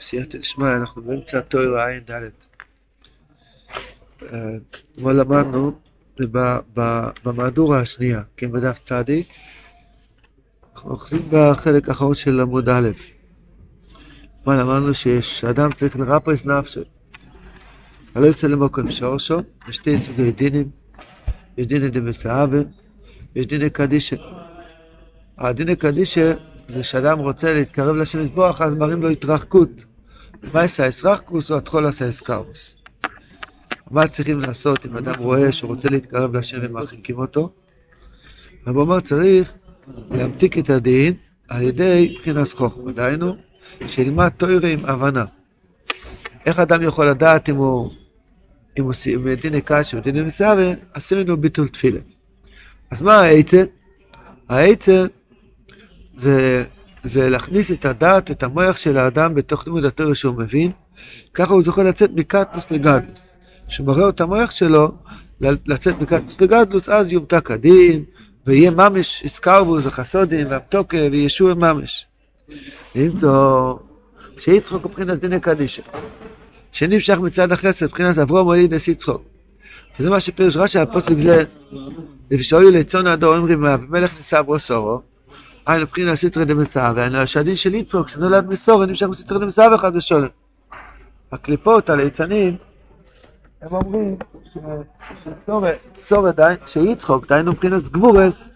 בסייעתא דשמיא, אנחנו באמצע תוירה ע"ד. אה, אתמול למדנו במהדורה השנייה, כן, בדף צדיק, אנחנו אוחזים בחלק האחרון של עמוד א'. אתמול אמרנו שאדם צריך לרפרס נפשו. הלא יצא למוקם שורשו, יש שתי סוגי דינים, יש דיני דמסאבה, יש דיני קדישה. הדיני קדישה זה שאדם רוצה להתקרב לשם לסבוח, אז מראים לו התרחקות. מה עשה אסרחקוס או התחול עשה אסקרוס? מה צריכים לעשות אם אדם רואה שהוא רוצה להתקרב לשם ומרחיקים אותו? רב אומר צריך להמתיק את הדין על ידי מבחינת חוכמה, דהיינו שילמד תוירה עם הבנה. איך אדם יכול לדעת אם הוא, אם הוא דין קש ודין מסעווה, עשינו ביטול תפילה. אז מה העצה? העצה זה, זה להכניס את הדעת, את המוח של האדם בתוך לימוד התורה שהוא מבין, ככה הוא זוכה לצאת מקטנוס לגדלוס. כשמראה את המוח שלו לצאת מקטנוס לגדלוס, אז יומתק הדין, ויהיה ממש איסקרבוס וחסודים והמתוקה וישוע ממש. למצוא שיצחוק הוא מבחינת דיני קדישה. שנמשך מצד החסד, מבחינת אברום מוליד נשיא צחוק. וזה מה שפירש רש"י על פוסק זה, ושאוי לצאן הדור אומרים ומלך נישא בו סורו, היינו מבחינת סיטרא דמסאווה, שהדין של יצחוק שנולד מסורו נמשך מסיטרא דמסאווה חד ושולם. הקליפות, הליצנים, הם אומרים שיצחוק, דהיינו מבחינת גבורס,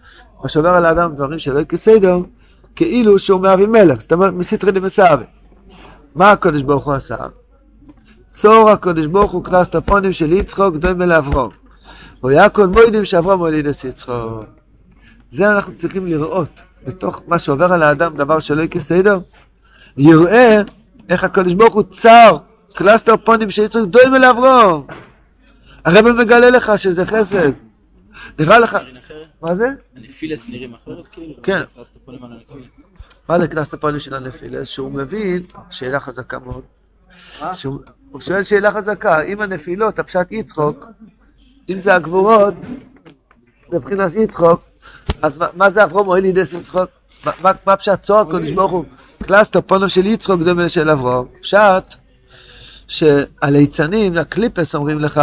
מה שעובר על האדם דברים שלא כסדר, כאילו שהוא מאבי מלך, זאת אומרת מסיטרא דמסאווה. מה הקדוש ברוך הוא עשה? צור הקדוש ברוך הוא קנס את הפונים של יצחוק דומה לאברום. או יעקב מוידים שאברום מוליד את יצחוק. זה אנחנו צריכים לראות בתוך מה שעובר על האדם, דבר שלא כסדר. יראה איך הקדוש ברוך הוא צר קלסטר פונים של יצחוק דומה לאברום. הרב מגלה לך שזה חסד. נראה לך... מה זה? הנפילס נראים אחרת כאילו? כן. מה זה קלסטר פונים של הנפילס? שהוא מבין, שאלה חזקה מאוד. הוא שואל שאלה חזקה, אם הנפילות, הפשט יצחוק, אם זה הגבורות, זה מבחינת יצחוק, אז מה זה אברום או אלידס יצחוק? מה פשט צוהר קודש ברוך הוא? קלסטר פונו של יצחוק דומה לשל אברום. פשט שהליצנים, הקליפס אומרים לך,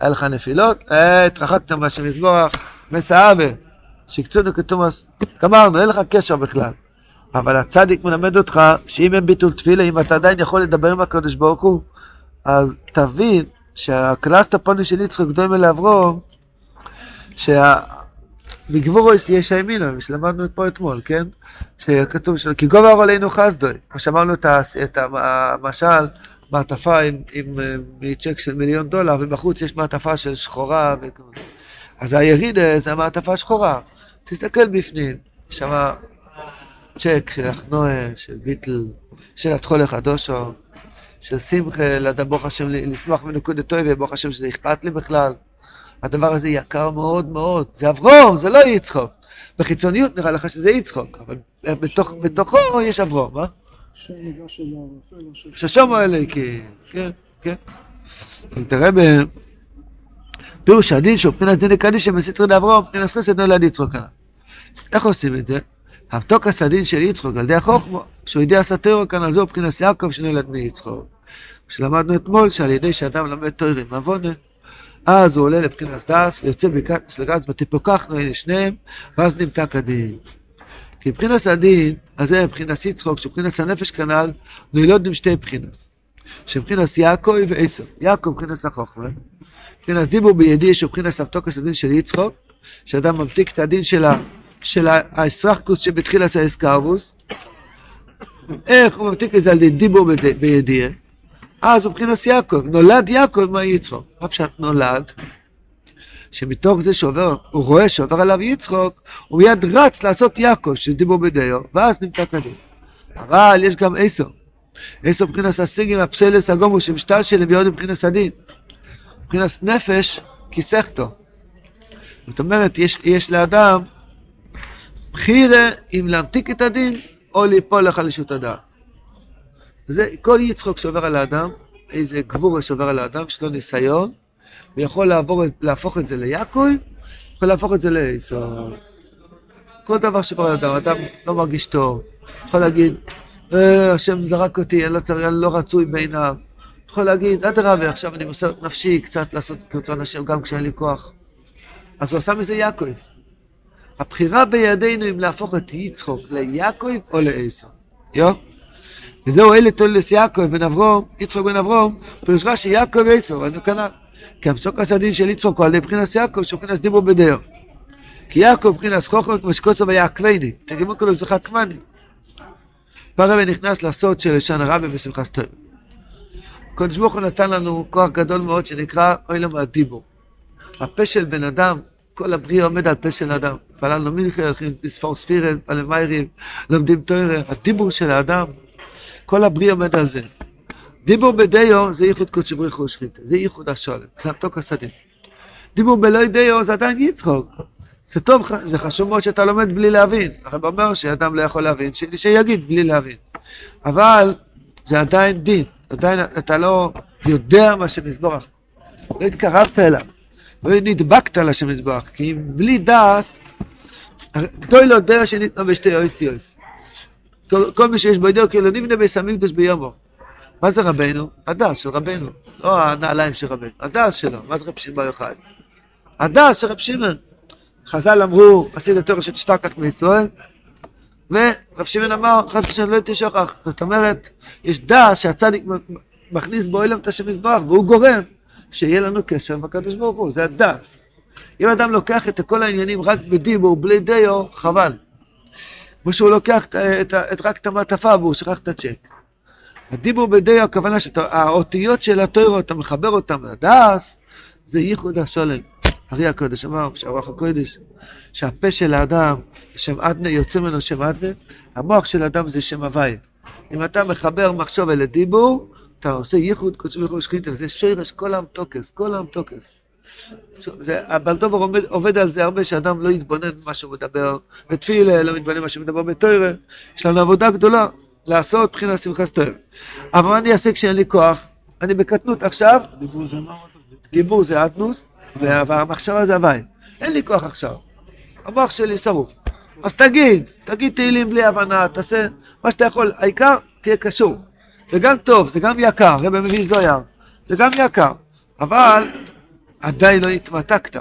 היה לך נפילות, אה, התרחקת מהשם יזבוח, מסאבה, שקצונו כתומאס, גמרנו, אין לך קשר בכלל. אבל הצדיק מלמד אותך שאם אין ביטול תפילה, אם אתה עדיין יכול לדבר עם הקדוש ברוך הוא, אז תבין שהקלסת פוני של יצחק דומה לאברום, שמגבורוס יש הימינו, שלמדנו פה אתמול, כן? שכתוב של כי גובר עלינו חסדוי, מה שאמרנו את המשל, מעטפה עם, עם, עם צ'ק של מיליון דולר, ובחוץ יש מעטפה של שחורה, וכו'. אז הירידה זה המעטפה שחורה, תסתכל בפנים, שמה צ'ק של אחנואה, של ביטל, של התחול החדושו, של שמחה, לאדם ברוך השם לשמוח מנקודת טובה, ברוך השם שזה אכפת לי בכלל. הדבר הזה יקר מאוד מאוד, זה אברום, זה לא יצחוק. בחיצוניות נראה לך שזה יצחוק, אבל בתוך, בתוכו יש אברום, אה? ששומו אלוהיקי, כן, כן. תראה בפירוש הדין שהוא מבחינת דיני קדישא מסתרי לאברום, מבחינת חסד נולד יצחוק עליו. איך עושים את זה? המתוק הסדין של יצחוק על ידי החוכמו, שהוא ידיע סתירו כאן על זו מבחינת יעקב שנולד מיצחוק. שלמדנו אתמול שעל ידי שאדם למד תויר עם עוונה, אז הוא עולה לבחינת דס, ויוצא לגץ ותפוקחנו אלה שניהם, ואז נמתק הדין. כי מבחינת הדין, אז זה מבחינת יצחוק, שמבחינת הנפש כנ"ל, נולדים שתי מבחינת. שמבחינת יעקב ועשר. יעקב מבחינת החוכמה, מבחינת דיבור בידי, שמבחינת המתוק הסדין של יצחוק, שאדם ממתיק את הדין של האסרחקוס שבתחילת האסקרבוס, איך הוא ממתיק את זה על דיבור בידיעה, אז הוא מבחינת יעקב, נולד יעקב מה יצחוק. מה פשוט נולד? שמתוך זה שעובר, הוא רואה שעובר עליו יצחוק, הוא מיד רץ לעשות יעקב, שדיבור בדיו, ואז נמצא כזה. אבל יש גם עשר. עשר מבחינת הסיגים, הפסלס, הגומו, שמשתל שלהם ויוד מבחינת הדין. מבחינת נפש, כיסכתו. זאת אומרת, יש, יש לאדם בחירה אם להמתיק את הדין או ליפול לחלישות הדעת. זה כל יצחוק שעובר על האדם, איזה גבור שעובר על האדם, יש לו ניסיון, ויכול לעבור, להפוך את זה ליעקב, יכול להפוך את זה לעשר. כל דבר שעובר על האדם, אדם לא מרגיש טוב, יכול להגיד, אה, השם זרק אותי, אני לא צריך, אני לא רצוי בעיניו. יכול להגיד, אדרבה, עכשיו אני מוסר את נפשי קצת לעשות כרצון השם גם כשאין לי כוח. אז הוא עשה מזה יעקב. הבחירה בידינו אם להפוך את יצחוק ליעקב או לעשר. יו? וזהו אלה תולדס יעקב בן אברום, יצחוק בן אברום, פירוש רש"י יעקב עשר, אני כנ"ל. כי המשוק הסדין של יצחוק הוא על ידי בחינס יעקב, שהוא בחינס דיבור בדיו. כי יעקב בחינס חוכמה כמו שקוסו ויעקבני, תרגמו כולו זכה קמני. פרעה נכנס לסוד של לשן הרבה בשמחה סטויר. הקדוש ברוך הוא נתן לנו כוח גדול מאוד שנקרא אוילם הדיבור. הפה של בן אדם, כל הבריאה עומד על פה של אדם. התפללנו מלכי, הולכים לספור ספירן, פלם מיירים, לומדים תוירה, הדיבור של האדם, כל הבריאה עומד על זה. דיבור בדיו זה ייחוד קודשי בריך ושכינתה, זה ייחוד השולם, זה המתוק הסדין. דיבור בלא דיו זה עדיין יצחוק. זה טוב, זה חשוב מאוד שאתה לומד בלי להבין. הרב אומר שאדם לא יכול להבין, ש... שיגיד בלי להבין. אבל זה עדיין דין, עדיין אתה לא יודע מה שמזבורך. לא התקרבת אליו, לא נדבקת לשם מזבורך, כי אם בלי דעת, גדול לא יודע שניתנו בשתי אויס יויס. כל, כל מי שיש בו ידיעו כאילו נבנה ביס המקדוש ביומו. מה זה רבנו? הדס של רבנו, לא הנעליים של רבנו, הדס שלו, מה זה רב שמעון יוחד? הדס של רב שמעון. חז"ל אמרו, עשית יותר שתשתכח מישראל, ורב שמעון אמר, חס ושלום לא תשכח. זאת אומרת, יש דעת שהצדיק מכניס בו אילם את השם מזבח, והוא גורם שיהיה לנו קשר עם הקדוש ברוך הוא, זה הדעת. אם אדם לוקח את כל העניינים רק בדיבור, בלי דיו, חבל. כמו שהוא לוקח את, את, את, רק את המעטפה והוא שכח את הצ'ק. הדיבור בדיו, הכוונה שהאותיות של התוירו, אתה מחבר אותם לדעס, זה ייחוד השולם. ארי הקודש אמר, שהרוח הקודש, שהפה של האדם, שם אדנה, יוצא ממנו שם אדנה, המוח של האדם זה שם הוויה. אם אתה מחבר מחשוב אל הדיבור, אתה עושה ייחוד קודש ברוך הוא שכינתה, וזה שרש כל העם תוקס, כל העם תוקס. הבלטובר עובד, עובד על זה הרבה, שאדם לא יתבונן במה שהוא מדבר בתפילה, לא מתבונן במה שהוא מדבר בתוירה. יש לנו עבודה גדולה לעשות מבחינת שמחה סטויר. אבל מה אני אעשה כשאין לי כוח? אני בקטנות עכשיו. דיבור זה מה? דיבור זה אטנוס, והמחשבה זה הוואי. אין לי כוח עכשיו. המוח שלי שרוף. אז תגיד, תגיד תהילים בלי הבנה, תעשה מה שאתה יכול, העיקר תהיה קשור. זה גם טוב, זה גם יקר, רבי מביא זויר, זה גם יקר, אבל עדיין לא התמתקת,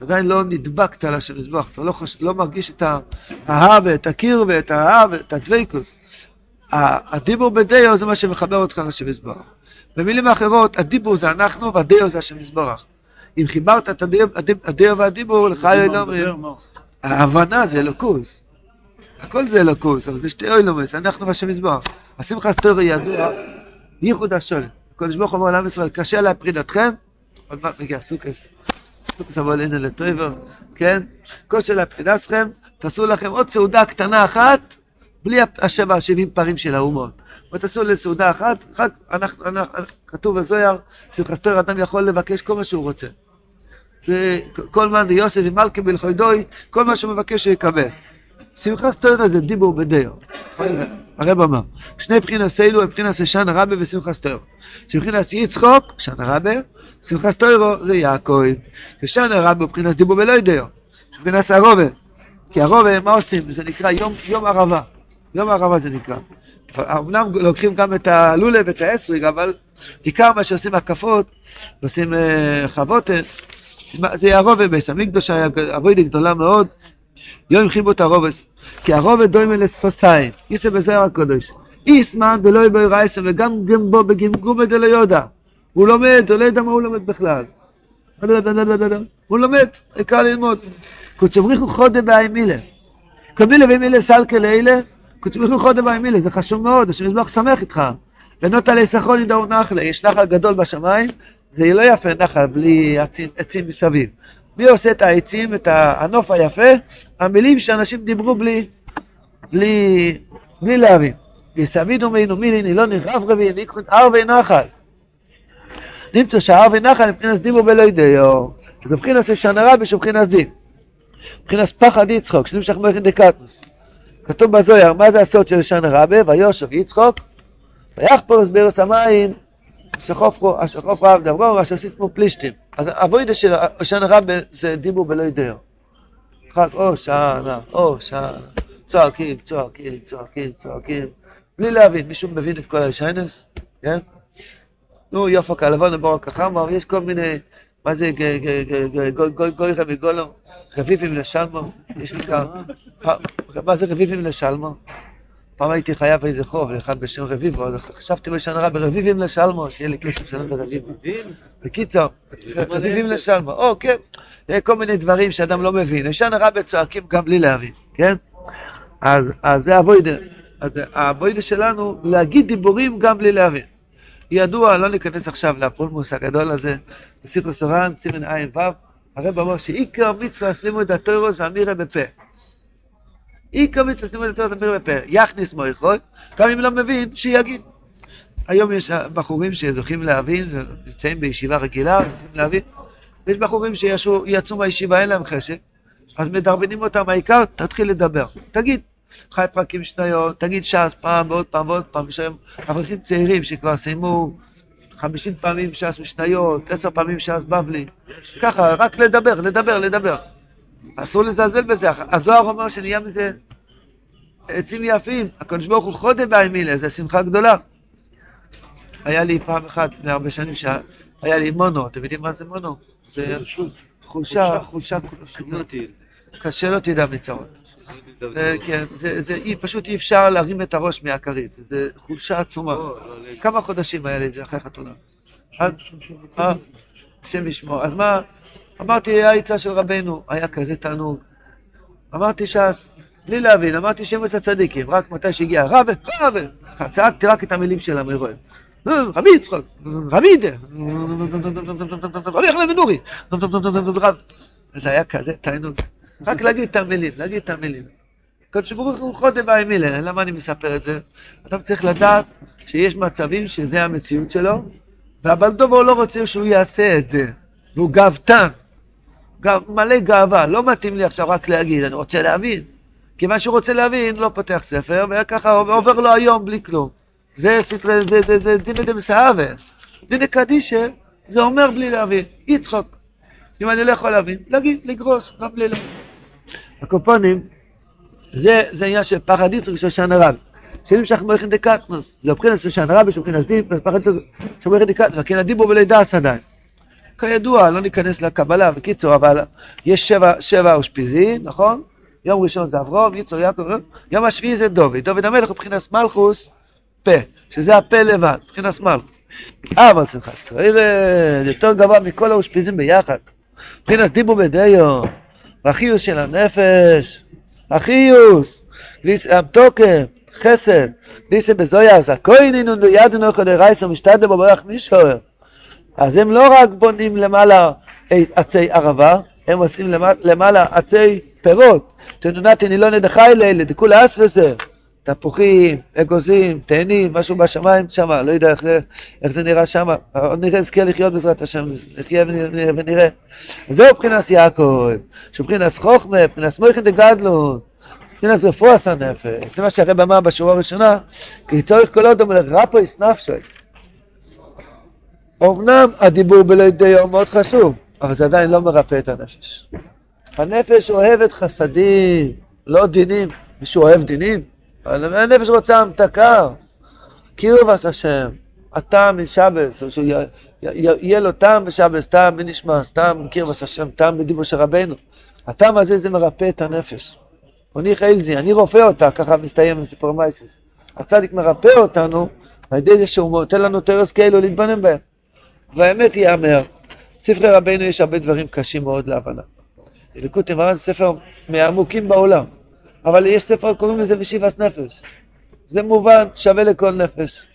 עדיין לא נדבקת על השם מזבח, אתה לא, חוש... לא מרגיש את האהבה, את הקיר ואת האהבה, את הדוויקוס. הדיבור בדיו זה מה שמחבר אותך לשם מזבח. במילים אחרות, הדיבור זה אנחנו והדיו זה השם מזבח. אם חיברת את הדיו, הדיו והדיבור, לך לא אומרים, ההבנה זה אלוקוס. הכל זה אלוקוס, אבל זה שתי אוילומס, אנחנו והשם מזבח. השמחה סטורי ידוע, ייחוד השולם. הקדוש ברוך הוא אומר לעם ישראל, קשה להפרידתכם, עוד מעט מגיע סוכס. סוכס אבל הנה לטויבר, כן? כושר להפרידה שלכם, תעשו לכם עוד סעודה קטנה אחת, בלי השבע השבעים פרים של האומות. ותעשו לסעודה אחת, רק אנחנו, אנחנו, כתוב בזויר, שמחה סטורי אדם יכול לבקש כל מה שהוא רוצה. זה כל מאן דיוסף ומלכה בלכוידוי, כל מה שהוא מבקש הוא יקבל. שמחה סטוירה זה דיבור בדיו. הרב אמר, שני בחינס אלו הם בחינס שנה רבה ושמחה סטוירו. שבחינס יצחוק, שנה רבה, שמחה סטוירו זה יעקב. ושנה רבה בחינס דיבור בלא דיו. שבחינס הרובה. כי הרובה, מה עושים? זה נקרא יום, יום ערבה. יום ערבה זה נקרא. אמנם לוקחים גם את הלולה ואת האסריג, אבל עיקר מה שעושים הקפות, עושים uh, חבותה, זה הרובה בס המקדוש עבודה גדולה מאוד, יום חיבו את הרובס, כי הרובד דומה לספוסיים, איסה בזוהר הקודש. איסמן ולא יבוא רייסה וגם גמבו בגמגומה דלא יודע. הוא לומד, הוא לא יודע מה הוא לומד בכלל. הוא לומד, העיקר ללמוד. קוצבריחו חודה באיימילה. קבילה ואיימילה סלקה לאלה, קוצבריחו חודה באיימילה, זה חשוב מאוד, השם יזבח שמח איתך. ונוטה ליסחון ידעו נחלה, יש נחל גדול בשמיים, זה לא יפה נחל בלי עצים, מסביב. מי עושה את העצים, את הנוף היפה? המילים שאנשים דיברו בלי, בלי, בלי להבין. יסבידו מינו מיליני לא נרחב רבי ניקחו ערבי נחל. נמצא שערבי נחל מבחינת דיבו בלא ידיעו. זה מבחינת שנה רבי שמבחינת דין. מבחינת פחד יצחוק, שנמשך מויכין דקטנוס. כתוב בזויר, מה זה הסוד של שנה רבי? ויושב יצחוק, ויחפוס בירוס המים השחוף רב דברו, אשר סיסמו פלישתים. אז אבוידה של שנה רב זה דיבור בלא ידיעו. רק או שנה, או שנה. צועקים, צועקים, צועקים, צועקים. בלי להבין. מישהו מבין את כל הישיינס? כן? נו, יופק הלבון ברוק החמור, יש כל מיני, מה זה גוי רבי גולו? רביבים לשלמו, יש לי כמה, מה זה רביבים לשלמו? פעם הייתי חייב איזה חוב לאחד בשם רביבו, אז חשבתי בשנה רע ברביבים לשלמו, שיהיה לי כסף לשלם ברביבו. בקיצור, רביבים לשלמו, או כן, כל מיני דברים שאדם לא מבין. בשנה רע בצועקים גם בלי להבין, כן? אז זה אבוידה. האבוידה שלנו להגיד דיבורים גם בלי להבין. ידוע, לא ניכנס עכשיו לפולמוס הגדול הזה, בספר סורן, סימן ע"ו, הרב אמר שעיקר מצווה סלימו את התוירו זה אמירה בפה. עיקר מצווה סלימו את התוירו זה אמירה בפה. יכניס מויכוי, גם אם לא מבין, שיגיד. היום יש בחורים שזוכים להבין, נמצאים בישיבה רגילה, זוכים להבין. יש בחורים שיצאו מהישיבה, אין להם חשק, אז מדרבנים אותם, העיקר, תתחיל לדבר. תגיד, חי פרקים שניות, תגיד ש"ס פעם ועוד פעם ועוד פעם, יש היום אברכים צעירים שכבר סיימו חמישים פעמים ש"ס משניות, עשר פעמים ש"ס בבלי, ככה, רק לדבר, לדבר, לדבר. אסור לזלזל בזה, הזוהר אומר שנהיה מזה עצים יפים, הקדוש ברוך הוא חודם באמילה, זו שמחה גדולה. היה לי פעם אחת, לפני הרבה שנים, שהיה לי מונו, אתם יודעים מה זה מונו? זה חולשה, חולשה, קשה לא תדע מצרות. כן, זה פשוט אי אפשר להרים את הראש מהכרית, זה חולשה עצומה. כמה חודשים היה לי את זה אחרי חתונה. השם ישמור. אז מה, אמרתי, היה עצה של רבנו, היה כזה תענוג. אמרתי ש"ס, בלי להבין, אמרתי שמץ הצדיקים, רק מתי שהגיע רב, רב, צעקתי רק את המילים של המרואה. רבי יצחוק, רבי ידה, רבי יחנן ונורי, זה היה כזה תענוג. רק להגיד את המילים, להגיד את המילים. קדוש ברוך הוא חודם באמילה, למה אני מספר את זה? אדם צריך לדעת שיש מצבים שזה המציאות שלו, והבלדובו לא רוצה שהוא יעשה את זה, והוא גאוותן, גאו, מלא גאווה, לא מתאים לי עכשיו רק להגיד, אני רוצה להבין. כי מה שהוא רוצה להבין, לא פותח ספר, וככה עובר לו היום בלי כלום. זה ספרי, זה, זה, זה דינא דמסהבה. דינא קדישא, זה אומר בלי להבין, יצחוק. אם אני לא יכול להבין, להגיד, לגרוס, גם בלי להבין. הקופונים, זה, זה עניין של פחד יצחק שושן הרב. שנמשך מויכין דקטנוס, זה מבחינת שושן הרב, שמבחינת דין, פחד יצחק של מויכין דקטנוס, וכן הדיבור בלידס עדיין. כידוע, לא ניכנס לקבלה, בקיצור, אבל יש שבע, שבע אושפיזים, נכון? יום ראשון זה אברום, יצור יעקב, יום השביעי זה דוד. דוד המלך הוא מבחינת מלכוס, פה, שזה הפה לבד, מבחינת מלכוס. אבל שמחה סטריירה, יותר גבוה מכל האושפיזים ביחד. מבחינת דיבור בדיו, והחיוס של הנפש, החיוס, המתוקם, חסד, דיסם בזויאס, הכהנינו ידנו חדי רייסו משתדה בברך מישור. אז הם לא רק בונים למעלה עצי ערבה, הם עושים למעלה עצי פירות. תנונתי נילוני דחי לילה, דכולי אסווסר. תפוחים, אגוזים, תאנים, משהו בשמיים שמה, לא יודע איך זה, איך זה נראה שמה. עוד נראה, נזכה לחיות בעזרת השם, נחיה ונראה. זהו מבחינת יעקב, שמבחינת חוכמה, מבחינת מויכן דגדלות, מבחינת רפואס הנפש. זה מה שהרב אמר בשורה הראשונה, כי צורך כל עוד אומר רפויס נפשי. אמנם הדיבור בלא דיו מאוד חשוב, אבל זה עדיין לא מרפא את הנפש. הנפש אוהבת חסדים, לא דינים. מישהו אוהב דינים? הנפש רוצה המתקה, קירבס השם, הטעם משבס, שיהיה לו טעם בשבס, טעם בנשמע, טעם קירבס השם, טעם בדיבור של רבנו. הטעם הזה זה מרפא את הנפש. עוניך אילזי, אני רופא אותה, ככה מסתיים בסיפור מייסיס. הצדיק מרפא אותנו על ידי זה שהוא נותן לנו תרס כאילו להתבונן בהם. והאמת ייאמר, ספרי רבנו יש הרבה דברים קשים מאוד להבנה. ליקוטי מרן ספר מהעמוקים בעולם. אבל יש ספר, קוראים לזה משיבס נפש. זה מובן, שווה לכל נפש.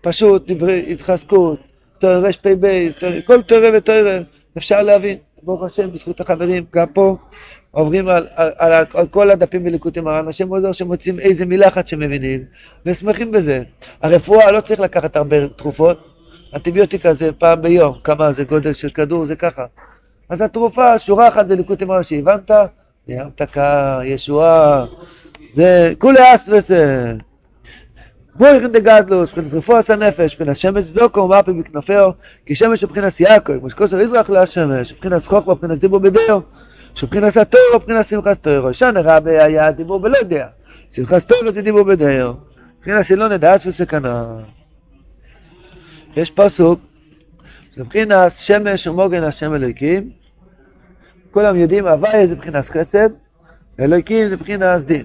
פשוט, דברי התחזקות, תואר רפ"ב, כל תואר ותואר אפשר להבין. ברוך השם, בזכות החברים, גם פה עוברים על, על, על, על, כל הדפים בליקוטי מרן, השם עוזר שמוצאים איזה מילה אחת שמבינים, ושמחים בזה. הרפואה לא צריך לקחת הרבה תרופות, אנטיביוטיקה זה פעם ביום, כמה זה גודל של כדור, זה ככה. אז התרופה, שורה אחת בליקוטי מרן שהבנת, זה המתקה, ישועה, זה כולי אס וזה. מויכן דגדלוס, מבחינת רפואת הנפש, מבחינת שמש זוקו ומאפי בכנפהו, כי שמש הוא מבחינת יעקב, כמו שכוסר יזרח להשמש, מבחינת חוכמה, מבחינת דיבור בדיו, שמבחינת התורו, מבחינת שמחת תורו. שנה רבי היה דיבור בלא יודע, שמחת תורו זה דיבור בדיו. מבחינת סילון דאס וסכנה. יש פסוק, מבחינת שמש ומוגן השם אלוהיקים, כולם יודעים, הוויה זה מבחינת חסד, ואלוהיקים זה מבחינת דין.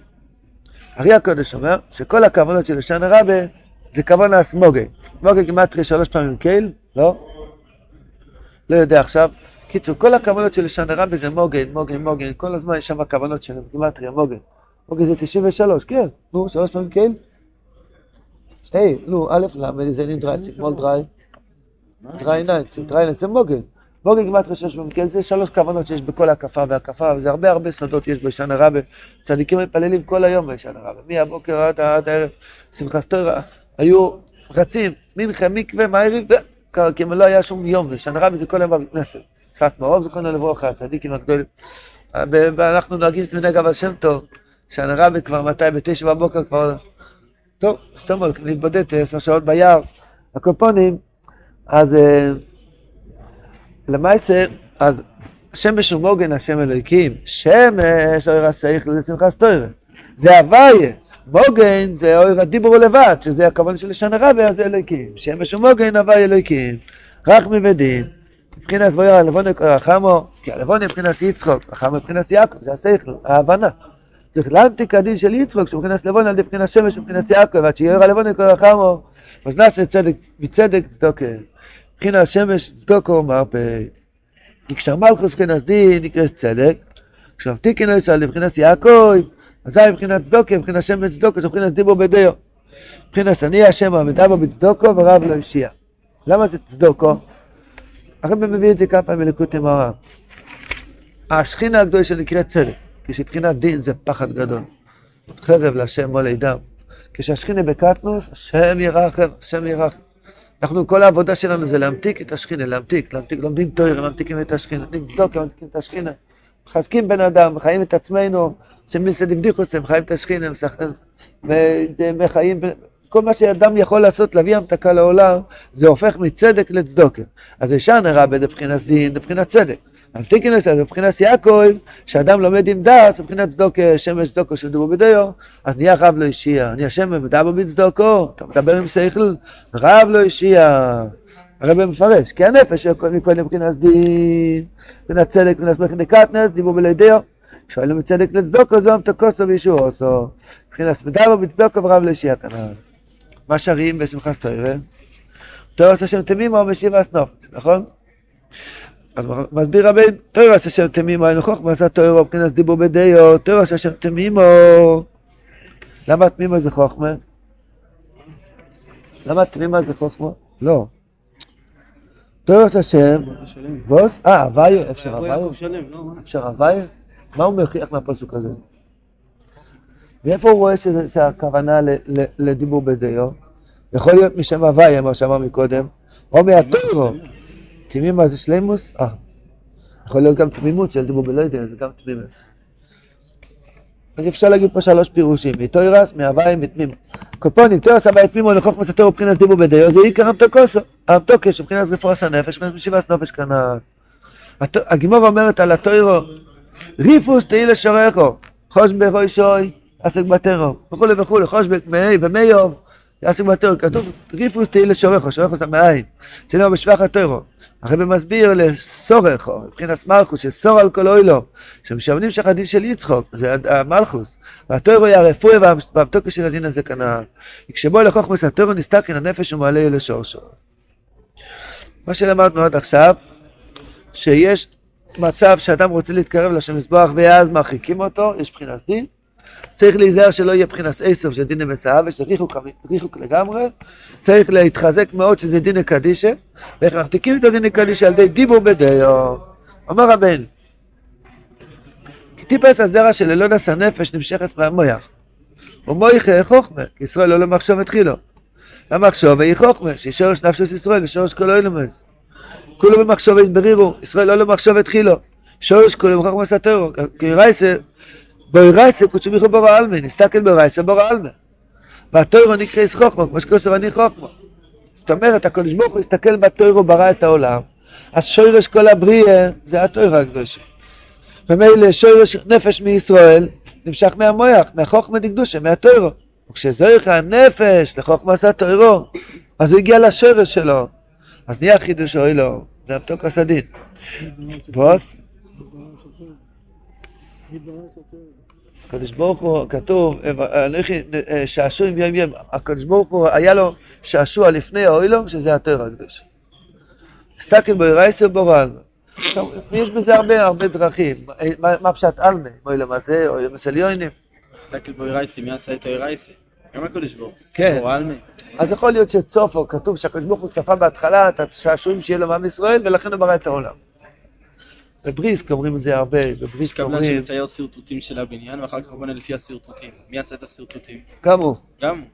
ארי הקודש אומר שכל הכוונות של לשון הרבה זה כוונה סמוגי. סמוגי כמעט שלוש פעמים קייל, לא? לא יודע עכשיו. קיצור, כל הכוונות של לשון הרבה זה מוגן, מוגן, מוגן, כל הזמן יש שם כוונות שלהם, גימטריה, מוגן. מוגן זה 93, כן, נו, שלוש פעמים קייל. היי, נו, א', ל', זה נדרי, צימול דרי. דרי נייט, דרי נייט זה מוגן. מוגן גימטריה שש פעמים קייל, זה שלוש כוונות שיש בכל הקפה והקפה, וזה הרבה הרבה שדות יש בשנה רבה. צדיקים מתפללים כל היום בשנה רבה, מהבוקר עד הערב. שמחת תורה, היו רצים, מנחה, מקווה, מעריב, כי לא היה שום יום, ושנה רבה זה כל היום בבית כנסת. סת מרוב זכרונו לברכה, הצדיקים הגדולים. ואנחנו נוהגים כמנהג אבל שם טוב, שנה רבה כבר מתי? בתשע בבוקר כבר... טוב, הולכים להתבודד עשר שעות ביער. הקופונים, אז למעשה, אז השמש הוא מוגן השם אלוהיקים, שמש אוי רסייך לשמחה סטוירה. זה הוויה. מוגן זה אוי הדיבור לבד, שזה הכוונה של לשון הרבה, זה אלוהיקים. שמש ומוגן הוויה אלוהיקים. רחמי ודין. מבחינת זבויר הלבוני רחמו, כי הלבוני מבחינת יצחוק, רחמו מבחינת יעקב, זה השכל, ההבנה. צריך להמתיק הדין של יצחוק, שמבחינת לבוני על ידי מבחינת שמש ומבחינת יעקב, עד שיהיה הלבוני רחמו, אז נעשה צדק, מצדק צדוקה. מבחינת שמש צדוקו מרפא. כי כשהמלכוס מבחינת דין נקרא צדק, כשהמתיקין לא יצא לבחינת יעקב, אזי מבחינת צדוקה, מבחינת שמש צדוקה, מבחינת דיבור בדיו. מבחינת אני השם המדבר בצדוקו ורב לא ישיע. למה זה צדוקו? הרב מביא את זה כמה פעמים בליקוטי מרן. השכינה הגדולה שנקראת צדק, כשבחינת דין זה פחד גדול. חרב להשם מולי דם. כשהשכינה בקטנוס, השם ירחם, השם ירחם. אנחנו, כל העבודה שלנו זה להמתיק את השכינה, להמתיק, להמתיק, לומדים תויר, ממתיקים את השכינה, נותנים צדוק, ממתיקים את השכינה. מחזקים בן אדם, מחיים את עצמנו, שמילסד בדיחוס, הם חיים את השכינה, ומחיים, כל מה שאדם יכול לעשות להביא המתקה לעולם, זה הופך מצדק לצדוקה. אז ישן הרע בבחינת דין, בבחינת צדק. המתיקין הזה, בבחינת יעקב, שאדם לומד עם דעת, בבחינת צדוקה, שמש צדוקו של דובו בדיו, אז נהיה רב לא אישיע. נהיה שם מדבר בצדוקו, אתה מדבר עם שכל, רב לא אישיע. הרב מפרש, כי הנפש מכל מבחינת דין, מבחינת צדק, מבחינת מבחינת קטנס, דיבור בלידיו. שואלים מצדק לצדוקו, זו המתקוסו וישוע עושו. מבחינת מדבר בצדוקו ורב לא אישיע כנראה. מה שרים בשמחת תוירה? תוירה עשה שם תמימו משיב אסנופת, נכון? אז מסביר רבי, תוירה עשה שם תמימו, היינו חוכמה עשה תוירה, מבחינת דיבור בדיו, תוירה עשה שם תמימו. למה תמימו זה חוכמה? למה תמימו זה חוכמה? לא. תוירה עשה שם, ווס? אה, הוויה, אפשר הוויה? אפשר הוויה? מה הוא מוכיח מהפסוק הזה? ואיפה הוא רואה שזה הכוונה לדיבור בדיו? יכול להיות משם הוויה, מה שאמר מקודם, או תמימה זה שלימוס? אה. יכול להיות גם תמימות של דיבור בלא יודע, זה גם תמימוס. אז אפשר להגיד פה שלוש פירושים, מתוירס, מהוויה, מתמימו. קופונים, תוירס הוויה תמימו לחוף מסתור מבחינת דיבור בדיו, זה עיקר המתוקוסו. המתוקש, מבחינת רפורס הנפש, משיבס נופש כנען. הגימור אומרת על התוירו, ריפוס תהי לשורךו, חוש ברוי שוי, עסק בטרור, וכולי וכולי, חושבק מאי ומיוב, עסק בטרור, כתוב ריפוס תהי לשורךו, שורךו זה מאין, שלא בשבח הטרור. הרב מסביר לסורךו, מבחינת מלכוס, שסור על כל אוילו, שמשמנים שלך הדין של יצחוק, זה המלכוס, והטרור היא הרפואה של הדין הזה כנען. כשבו לחוכמוס הטרור נסתכן הנפש ומעלה לשורשו. מה שלמדנו עד עכשיו, שיש מצב שאדם רוצה להתקרב לשם מזבח ואז מרחיקים אותו, יש בחינת דין, צריך להיזהר שלא יהיה בחינת עשר של דינא מסעווה, ריחוק לגמרי, צריך להתחזק מאוד שזה דינא קדישא, ואיך ממתיקים את הדינא קדישא על ידי דיבור בדיו. אומר הבן, כי טיפס הזרע של אלונס הנפש נמשכת מהמויח, ומויכה חוכמה, כי ישראל לא למחשוב התחילו. המחשוב היא חוכמה, שהיא שורש נפשוס ישראל ושורש כל אילומס. כולו במחשוב הסברירו, ישראל לא למחשוב התחילו. שורש כולו בחוכמה סתרו, כי רייסה בוירייסה קודשו מיכו בורא עלמי, נסתכל בוירייסה בורא עלמי. והתוירו נקרא איס חוכמה, כמו שכוסו ואני חוכמה. זאת אומרת, הקדוש ברוך הוא הסתכל בתוירו, ברא את העולם, אז שורש כל הבריאה זה התוירו הקדושה. ומילא שורש נפש מישראל נמשך מהמויח, מהחוכמה דקדושה, מהתוירו. וכשזויך הנפש לחוכמת התוירו, אז הוא הגיע לשורש שלו, אז נהיה חידוש אוי לו, זה המתוק הסדין. בוס? הקדוש ברוך הוא, כתוב, שעשועים יום יום, הקדוש ברוך הוא, היה לו שעשוע לפני האוילום, שזה התויר הקדוש. הסתכל בו ירייסר בורל. יש בזה הרבה הרבה דרכים. מה פשט עלמה? אוילום הזה, אוילום עליונים. הסתכל בו ירייסר, מי עשה את הירייסר? גם הקדוש ברוך הוא. כן. אז יכול להיות שצופו, כתוב שהקדוש ברוך הוא צפה בהתחלה את השעשועים שיהיה לו מעם ישראל, ולכן הוא ברא את העולם. בבריסק אומרים את זה הרבה, בבריסק אומרים... קבלן שמצייר שרטוטים של הבניין, ואחר כך בונה לפי השרטוטים. מי עשה את השרטוטים? גם הוא. גם הוא.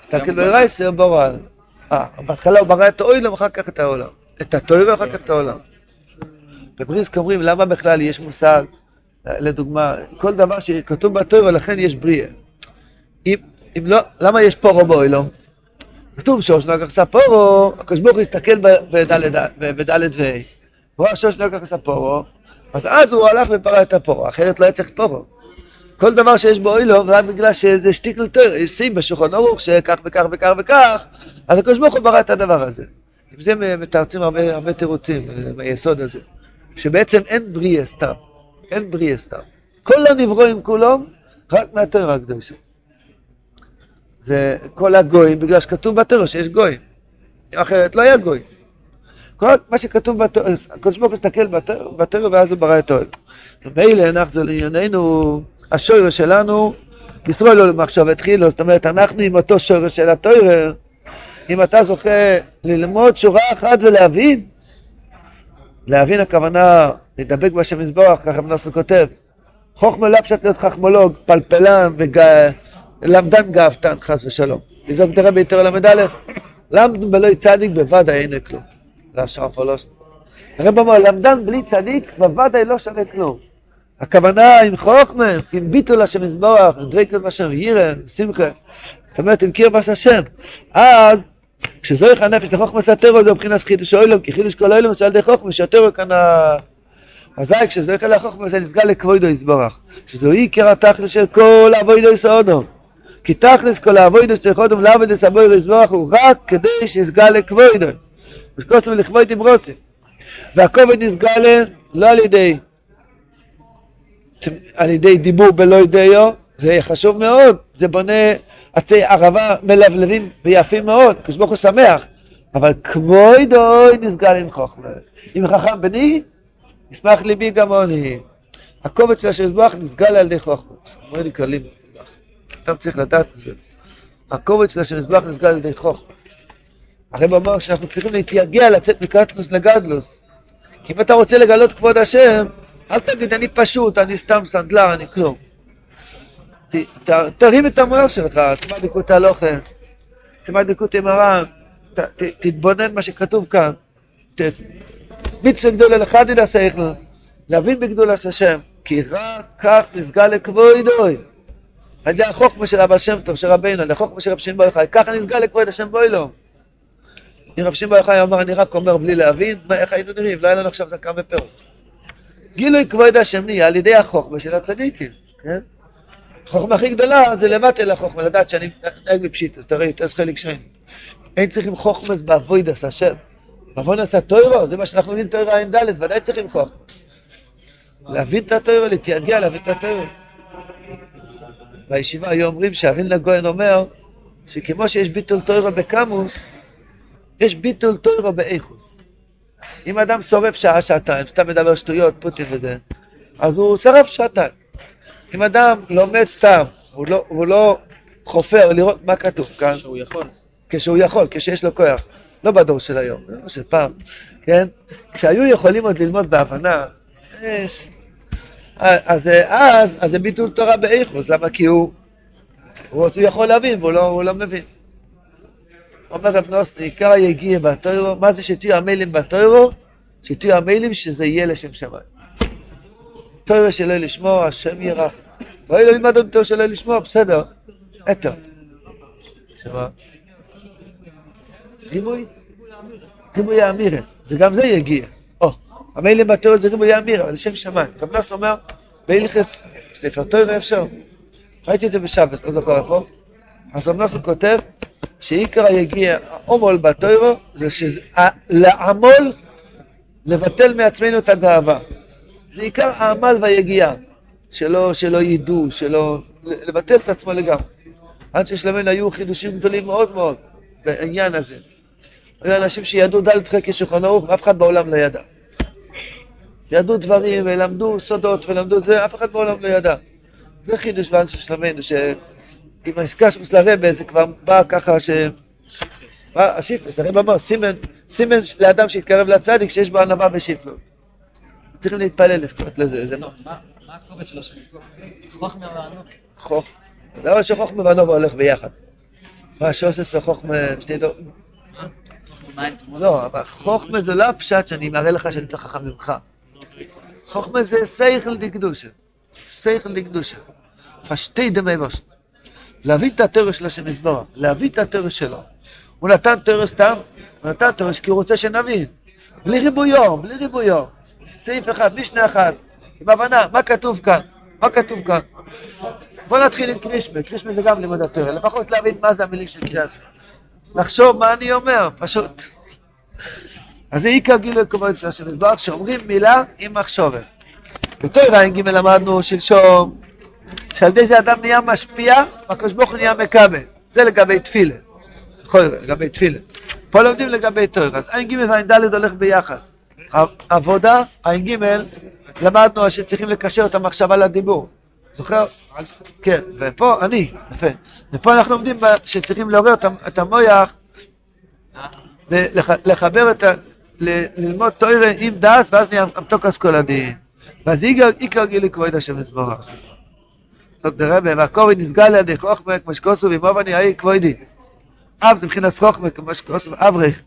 תסתכל ברייסר, ברא. אה, בהתחלה הוא ברא את האוילם, אחר כך את העולם. את התוירו, אחר כך את העולם. בבריסק אומרים, למה בכלל יש מושג, לדוגמה, כל דבר שכתוב בתוירו, לכן יש בריאה. אם, אם לא, למה יש פורו באוילום? כתוב שוש נגח ספורו, הקדוש ברוך הוא הסתכל בדלת וה' הוא ראה שוש נגח ספורו, אז אז הוא הלך ופרע את הפורו, אחרת לא היה צריך פורו. כל דבר שיש בו אוילו, רק בגלל שזה שטיקל טר, יש סים בשולחן ערוך שכך וכך וכך וכך, אז הקדוש ברוך הוא ברא את הדבר הזה. עם זה מתרצים הרבה, הרבה תירוצים ביסוד הזה, שבעצם אין בריאה סתם, אין בריאה סתם. כל הנברואים כולם, רק מהתורה הקדושה. זה כל הגויים, בגלל שכתוב בתורה שיש גויים. אחרת לא היה גוי. כל מה שכתוב בתורה, הקדוש ברוך הוא מסתכל בתורה ואז הוא ברא את האוהל. ומילא אנחנו לענייננו, השורש שלנו, ישראל לא למחשב התחילו, זאת אומרת אנחנו עם אותו שורש של התורה, אם אתה זוכה ללמוד שורה אחת ולהבין, להבין הכוונה לדבק בשם מזבוח, ככה מנסו כותב, חוכמה לא פשוט להיות חכמולוג, פלפלן ולמדן גאוותן, חס ושלום. לזעוק דרך ביתר ל"א, למדנו בלוי צדיק בוודאי אין כלום. לא שרף או לא... הרב אומר, למדן בלי צדיק בוודאי לא שווה כלום. הכוונה עם חוכמה, עם ביטול השם יזבוח, עם דריקות בשם, יירן, שמחה, זאת אומרת עם קיר בש השם. אז, כשזורך הנפש לחוכמה סתרו, זה מבחינת חידוש אוילום, כי חידוש כל אוילום זה על ידי חוכמה, שהתרו כאן ה... אזי כשזורך אל החוכמה זה נסגל לכבודו יזברך, שזו עיקר התכלס של כל אבוידו יסעודו. כי תכלס כל האבוידו שצריך אודום לעבוד את סבוי יזברך הוא רק כדי שיסגל לכבודו. ושקוסם לכבוד עם רוסים. והכובד נסגל לא על ידי על ידי דיבור בלא ידיעו, זה חשוב מאוד, זה בונה עצי ערבה מלבלבים ויפים מאוד, הקדוש ברוך הוא שמח, אבל כבודוי נסגל עם חוכמה. אם חכם בני, ישמח ליבי גמוני. הכובד של השם יזבח נסגל על ידי חוכמה. אומר לי קלים, אתה צריך לדעת מזה. הכובד של השם יזבח נסגל על ידי חוכמה. הרב אמר שאנחנו צריכים להתייגע לצאת מקטנוס לגדלוס. כי אם אתה רוצה לגלות כבוד השם, אל תגיד, אני פשוט, אני סתם סנדלר, אני כלום. ת, ת, תרים את המוח שלך, תשמע דקות הלוכס, תשמע דקות עם הר"ן, תתבונן מה שכתוב כאן. מצווה גדולה לך תדע שכל, להבין בגדולה של השם, כי רק כך נסגל לכבודוי. על ידי החוכמה של הבעל שם טוב, של רבינו, על ידי החוכמה של רב שמעון בר יוחאי, ככה נסגל לכבוד השם בוילו. אם רב שמעון יוחאי אמר, אני רק אומר בלי להבין, איך היינו נראים, לא היה לנו עכשיו זקן ופירות. גילוי כבוד השם נהיה על ידי החוכמה של הצדיקים, כן? החוכמה הכי גדולה זה לבטל החוכמה, לדעת שאני נהג בפשיטוס, תראי, תעש חלק שני. אין צריכים חוכמס באבוידס השם. באבוידס הטוירו, זה מה שאנחנו לומדים טוירו ע"ד, ודאי צריכים חוכמה. להבין את הטוירו, להתייגע להבין את הטוירו. בישיבה היו אומרים שאבינה גויין אומר שכמו שיש ביטול טוירו בקמוס, יש ביטול טוירו באיכוס. אם אדם שורף שעה, שעתיים, סתם מדבר שטויות, פוטין וזה, אז הוא שרף שעתיים. אם אדם לומד סתם, הוא לא, הוא לא חופר לראות מה כתוב כאן, כשהוא יכול. כשהוא יכול, כשיש לו כוח, לא בדור של היום, לא של פעם, כן? כשהיו יכולים עוד ללמוד בהבנה, יש... אז אז, אז זה ביטול תורה באיכוס, למה? כי הוא, הוא, הוא יכול להבין והוא לא, לא מבין. אומר רב נוסני, עיקר היגיע בתוירו, מה זה שתהיו המיילים בתוירו? שתהיו המיילים שזה יהיה לשם שמיים. תוירו שלא לשמוע, השם ירח. לא ילמד עוד תוירו שלא לשמוע, בסדר, אתר. שמה? ריבוי? ריבוי האמירה, זה גם זה יגיע. או, המיילים בתוירו זה ריבוי האמירה, אבל לשם שמיים. רב נוס אומר, בהלכס, ספר תוירו אפשר. ראיתי את זה בשבת, לא זוכר איפה. אז רב נוסון כותב שעיקר היגיע, העומול בתוירו, זה שזה, לעמול, לבטל מעצמנו את הגאווה. זה עיקר העמל והיגיעה, שלא, שלא ידעו, שלא, לבטל את עצמו לגמרי. עד ששלמנו היו חידושים גדולים מאוד מאוד בעניין הזה. היו אנשים שידעו ד' חלקי שולחן ערוך ואף אחד בעולם לא ידע. ידעו דברים ולמדו סודות ולמדו זה, אף אחד בעולם לא ידע. זה חידוש ואנס של שלמנו, שעם העסקה של לרבה זה כבר בא ככה ש... השיפלס, הרב אמר, סימן, סימן לאדם שהתקרב לצדיק שיש בו ענווה ושיפלות. צריכים להתפלל לזכות לזה. לא, מה הקובץ של השם? חוכמה וענווה. חוכמה. למה שחוכמה וענווה הולך ביחד? מה שעושה חוכמה שתי דור... לא, אבל חוכמה זה לא הפשט שאני מראה לך שאני יותר חכם ממך. חוכמה זה סייכל דקדושה. סייכל דקדושה. פשטי דמי בוסט. להביא את התורש של השם יסבורה, להביא את התורש שלו. הוא נתן תורש סתם, הוא נתן תורש כי הוא רוצה שנבין. בלי ריבויו, בלי ריבויו. סעיף אחד, משנה אחת, עם הבנה, מה כתוב כאן? מה כתוב כאן? בוא נתחיל עם קרישמה, קרישמה זה גם לימוד התורה, לפחות להבין מה זה המילים של קריאת שמע. לחשוב מה אני אומר, פשוט. אז זה עיקר גילוי כבוד של השם יזבח, שאומרים מילה עם מחשובת. בתור ע"ג למדנו שלשום, שעל ידי זה אדם נהיה משפיע, והקדוש ברוך הוא נהיה מקבל. זה לגבי תפילה. נכון, לגבי תפילה. פה לומדים לגבי תור. אז ע"ג וע"ד הולך ביחד. עבודה, ע"ג, למדנו שצריכים לקשר את המחשבה לדיבור. זוכר? כן, ופה, אני, יפה. ופה אנחנו לומדים שצריכים לעורר את המויח, לחבר את ה... ללמוד תוירה עם דס, ואז נהיה אמתוקס כל הדין. ואז עיקר גילי כבוד השם יזבורך. סוק דרבה, והכובד נסגל לידי חוכמה, כמו שכוסו ומובני האי כבודי. אב זה מבחינת חוכמה, כמו שכוסו אברך.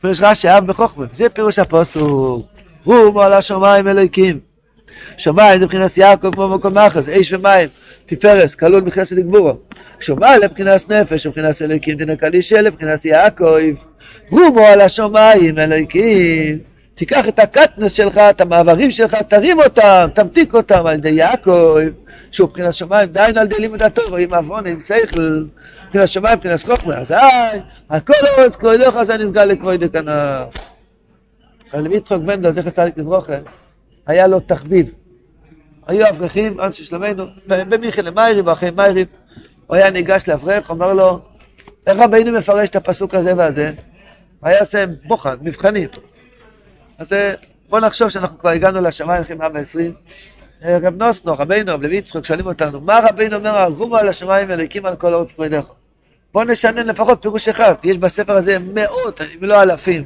פירוש רש"י אב בחוכמה, זה פירוש הפוסוק. רום על השמיים אלוהיקים. שמיים זה מבחינת יעקב כמו מקום מחז, אש ומים, תפארס, כלול מחסד גבורו. שמיים לבחינת נפש, מבחינת אלוהיקים דנקלי של לבחינת יעקב. רומו על השמיים אלוהיקים. תיקח את הקטנס שלך, את המעברים שלך, תרים אותם, תמתיק אותם על ידי יעקב, שהוא מבחינת שמיים, דהיינו על ידי לימוד התורה, עם עוון, עם שכל, מבחינת שמיים, מבחינת חוכמה, אזי, הכל אורץ כבודך, זה נסגר לכבודך כנא. רבי יצחק בנדל, זכר צדיק לברוכה, היה לו תחביב. היו אברכים, אנשי שלמנו, במיכאל למיירי ואחרי מיירי, הוא היה ניגש לאברך, אומר לו, איך רבינו מפרש את הפסוק הזה והזה? היה עושה בוחן, מבחנים. אז בוא נחשוב שאנחנו כבר הגענו לשמיים אחרי 120. רב נוסנו, רבינו, רב לוי יצחק, שואלים אותנו, מה רבינו אומר, ארגומו על השמיים אליקים על כל ארץ כבודך? בוא נשנן לפחות פירוש אחד, יש בספר הזה מאות, אם לא אלפים,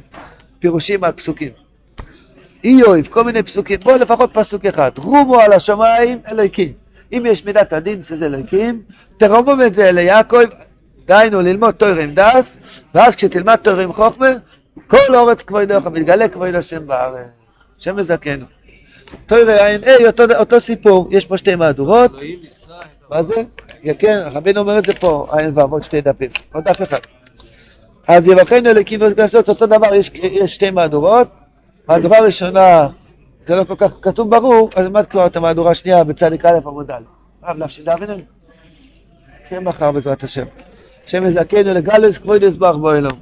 פירושים על פסוקים. איוב, כל מיני פסוקים, בוא לפחות פסוק אחד, רומו על השמיים אלוהיקים. אם יש מידת הדין שזה אלוהיקים, תרומם את זה ליעקב, דהיינו ללמוד תויר עם דס, ואז כשתלמד תויר עם חוכמה, כל אורץ כבודך, מתגלה כבוד השם בארץ, השם מזכנו. תויר עין, היי, אותו, סיפור, יש פה שתי מהדורות. מה זה? כן, רבינו אומר את זה פה, עין ועוד שתי דפים, עוד דף אחד. אז יבחנו אלוקים וקנסות, אותו דבר, יש, יש שתי מהדורות. מהדורה ראשונה, זה לא כל כך כתוב ברור, אז נלמד כבר את המהדורה השנייה בצדיק א' עמוד א'. רב נפשי דאבינן? כן מחר בעזרת השם. השם יזכנו לגלס כבוד יסבח בו אלוהים.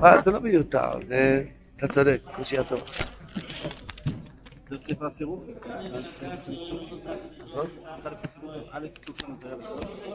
מה, זה לא מיותר, זה... אתה צודק, קושי הטוב. זה ספר הצירוף?